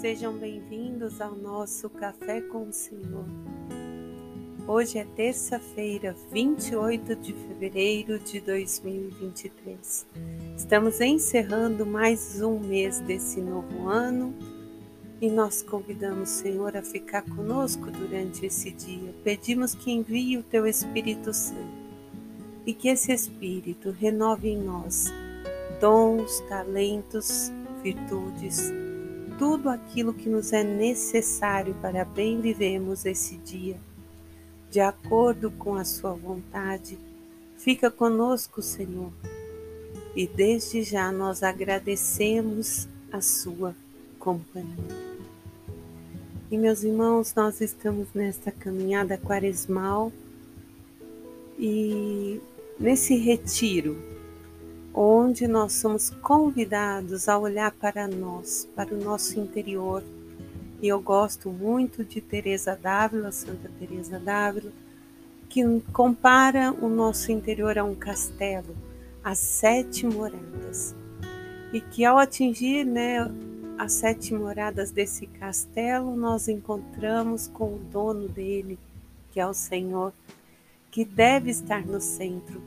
Sejam bem-vindos ao nosso Café com o Senhor. Hoje é terça-feira, 28 de fevereiro de 2023. Estamos encerrando mais um mês desse novo ano e nós convidamos, Senhor, a ficar conosco durante esse dia. Pedimos que envie o teu Espírito Santo e que esse Espírito renove em nós dons, talentos, virtudes, tudo aquilo que nos é necessário para bem vivemos esse dia, de acordo com a Sua vontade. Fica conosco, Senhor, e desde já nós agradecemos a Sua companhia. E meus irmãos, nós estamos nesta caminhada quaresmal e nesse retiro onde nós somos convidados a olhar para nós, para o nosso interior. E eu gosto muito de Teresa d'Ávila, Santa Teresa d'Ávila, que compara o nosso interior a um castelo, as sete moradas. E que ao atingir, né, as sete moradas desse castelo, nós encontramos com o dono dele, que é o Senhor, que deve estar no centro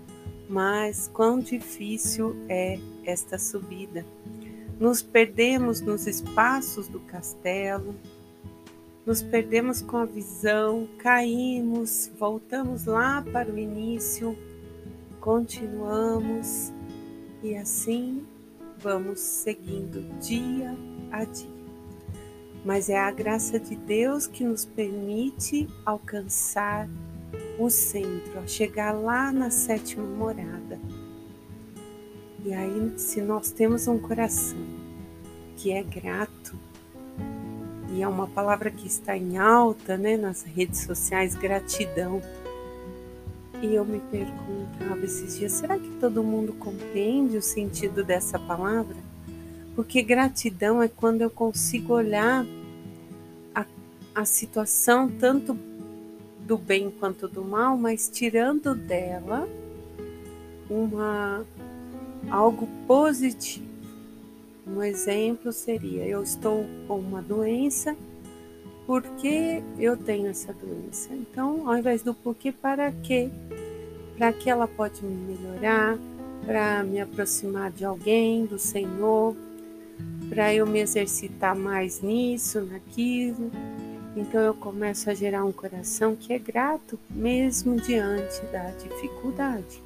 mas quão difícil é esta subida. Nos perdemos nos espaços do castelo, nos perdemos com a visão, caímos, voltamos lá para o início, continuamos e assim vamos seguindo dia a dia. Mas é a graça de Deus que nos permite alcançar o centro, a chegar lá na sétima morada. E aí, se nós temos um coração que é grato, e é uma palavra que está em alta né, nas redes sociais, gratidão. E eu me perguntava esses dias, será que todo mundo compreende o sentido dessa palavra? Porque gratidão é quando eu consigo olhar a, a situação tanto do bem quanto do mal, mas tirando dela uma algo positivo. Um exemplo seria: eu estou com uma doença, por que eu tenho essa doença? Então, ao invés do porquê, para quê? Para que ela pode me melhorar, para me aproximar de alguém, do Senhor, para eu me exercitar mais nisso, naquilo, então eu começo a gerar um coração que é grato mesmo diante da dificuldade.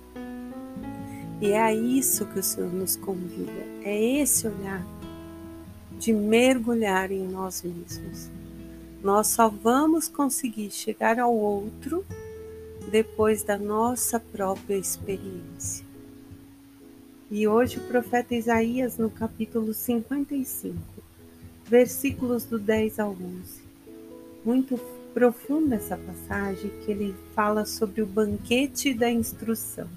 E é a isso que o Senhor nos convida, é esse olhar de mergulhar em nós mesmos. Nós só vamos conseguir chegar ao outro depois da nossa própria experiência. E hoje o profeta Isaías, no capítulo 55, versículos do 10 ao 11, muito profunda essa passagem que ele fala sobre o banquete da instrução.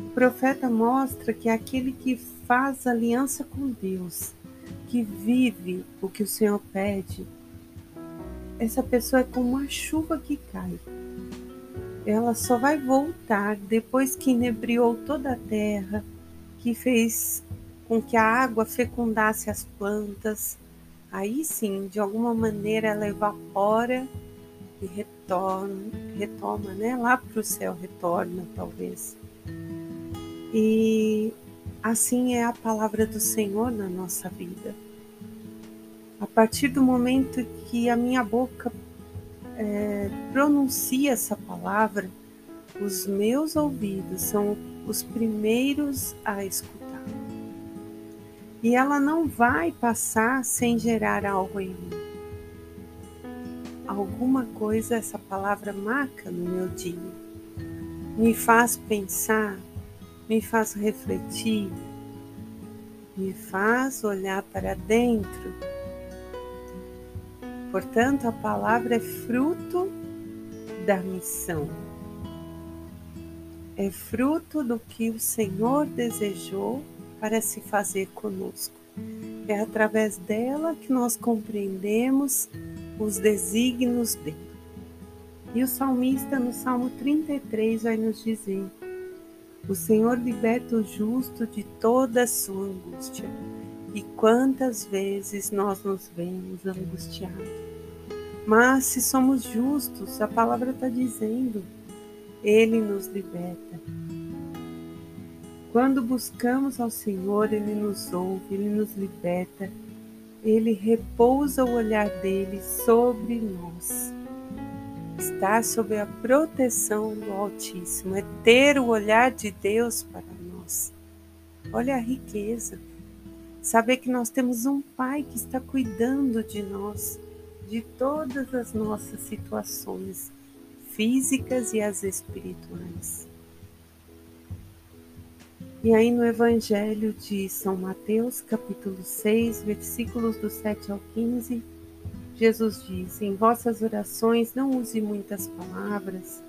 O profeta mostra que é aquele que faz aliança com Deus, que vive o que o Senhor pede, essa pessoa é como a chuva que cai. Ela só vai voltar depois que inebriou toda a terra, que fez com que a água fecundasse as plantas, aí sim, de alguma maneira ela evapora e retorna, retoma, né? Lá para o céu retorna, talvez. E assim é a palavra do Senhor na nossa vida. A partir do momento que a minha boca é, pronuncia essa palavra, os meus ouvidos são os primeiros a escutar e ela não vai passar sem gerar algo em mim. Alguma coisa essa palavra marca no meu dia, me faz pensar, me faz refletir, me faz olhar para dentro. Portanto, a palavra é fruto da missão. É fruto do que o Senhor desejou para se fazer conosco. É através dela que nós compreendemos os desígnios dele. E o salmista, no Salmo 33, vai nos dizer: O Senhor liberta o justo de toda a sua angústia. E quantas vezes nós nos vemos angustiados. Mas se somos justos, a palavra está dizendo, Ele nos liberta. Quando buscamos ao Senhor, Ele nos ouve, Ele nos liberta, Ele repousa o olhar dele sobre nós. Estar sob a proteção do Altíssimo é ter o olhar de Deus para nós. Olha a riqueza. Saber que nós temos um Pai que está cuidando de nós, de todas as nossas situações físicas e as espirituais. E aí no Evangelho de São Mateus, capítulo 6, versículos do 7 ao 15, Jesus diz: Em vossas orações não use muitas palavras,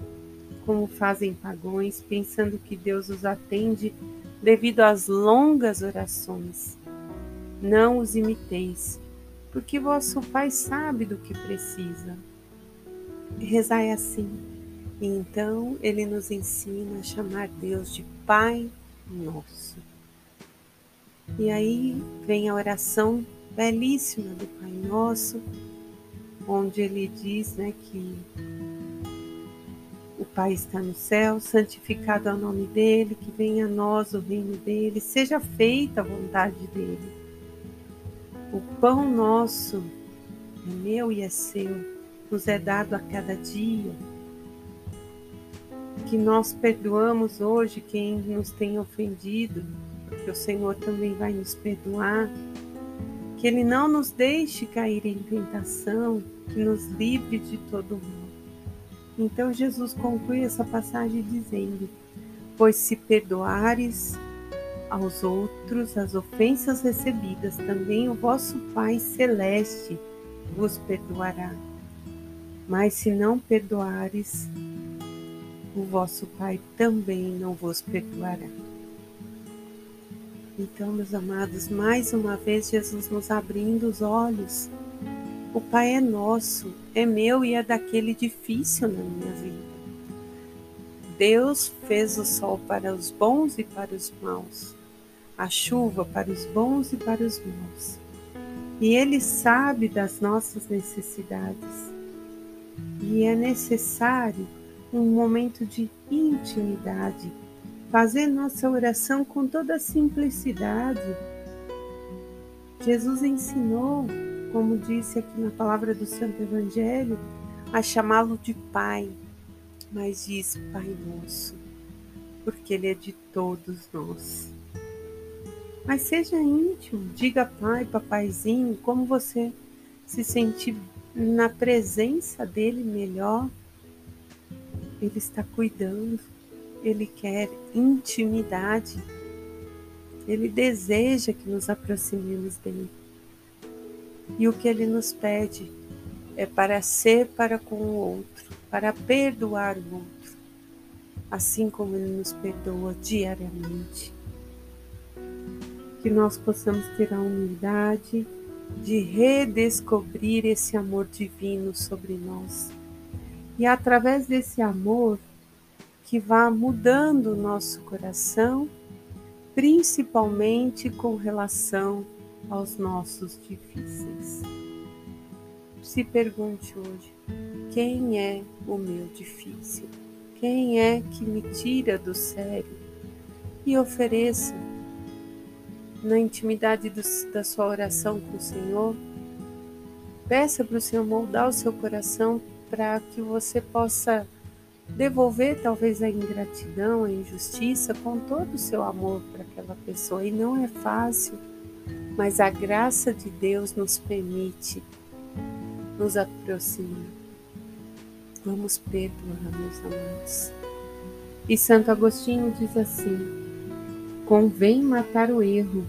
como fazem pagões, pensando que Deus os atende devido às longas orações. Não os imiteis, porque vosso Pai sabe do que precisa. Rezai assim, e então ele nos ensina a chamar Deus de Pai nosso. E aí vem a oração belíssima do Pai Nosso, onde ele diz né, que o Pai está no céu, santificado é o nome dele, que venha a nós o reino dele, seja feita a vontade dele. O pão nosso é meu e é seu, nos é dado a cada dia que nós perdoamos hoje quem nos tem ofendido, porque o Senhor também vai nos perdoar. Que Ele não nos deixe cair em tentação, que nos livre de todo mal. Então Jesus conclui essa passagem dizendo: Pois se perdoares aos outros as ofensas recebidas, também o vosso Pai Celeste vos perdoará. Mas se não perdoares, o vosso Pai também não vos perdoará. Então, meus amados, mais uma vez Jesus nos abrindo os olhos. O Pai é nosso, é meu e é daquele difícil na minha vida. Deus fez o sol para os bons e para os maus, a chuva para os bons e para os maus. E Ele sabe das nossas necessidades. E é necessário um momento de intimidade, fazer nossa oração com toda simplicidade. Jesus ensinou, como disse aqui na palavra do Santo Evangelho, a chamá-lo de Pai, mas diz Pai Nosso, porque Ele é de todos nós. Mas seja íntimo, diga Pai, Papaizinho, como você se sentir na presença dele melhor ele está cuidando, ele quer intimidade, ele deseja que nos aproximemos dele. E o que ele nos pede é para ser para com o outro, para perdoar o outro, assim como ele nos perdoa diariamente. Que nós possamos ter a humildade de redescobrir esse amor divino sobre nós e através desse amor que vá mudando o nosso coração, principalmente com relação aos nossos difíceis. Se pergunte hoje: quem é o meu difícil? Quem é que me tira do sério? E ofereça na intimidade do, da sua oração com o Senhor. Peça para o Senhor moldar o seu coração para que você possa devolver talvez a ingratidão, a injustiça com todo o seu amor para aquela pessoa. E não é fácil, mas a graça de Deus nos permite nos aproximar. Vamos perdoar, meus amados. E Santo Agostinho diz assim: convém matar o erro,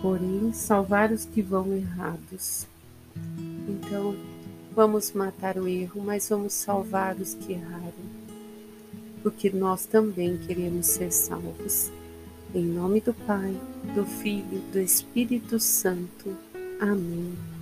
porém salvar os que vão errados. Então, Vamos matar o erro, mas vamos salvar os que erraram, porque nós também queremos ser salvos. Em nome do Pai, do Filho, do Espírito Santo. Amém.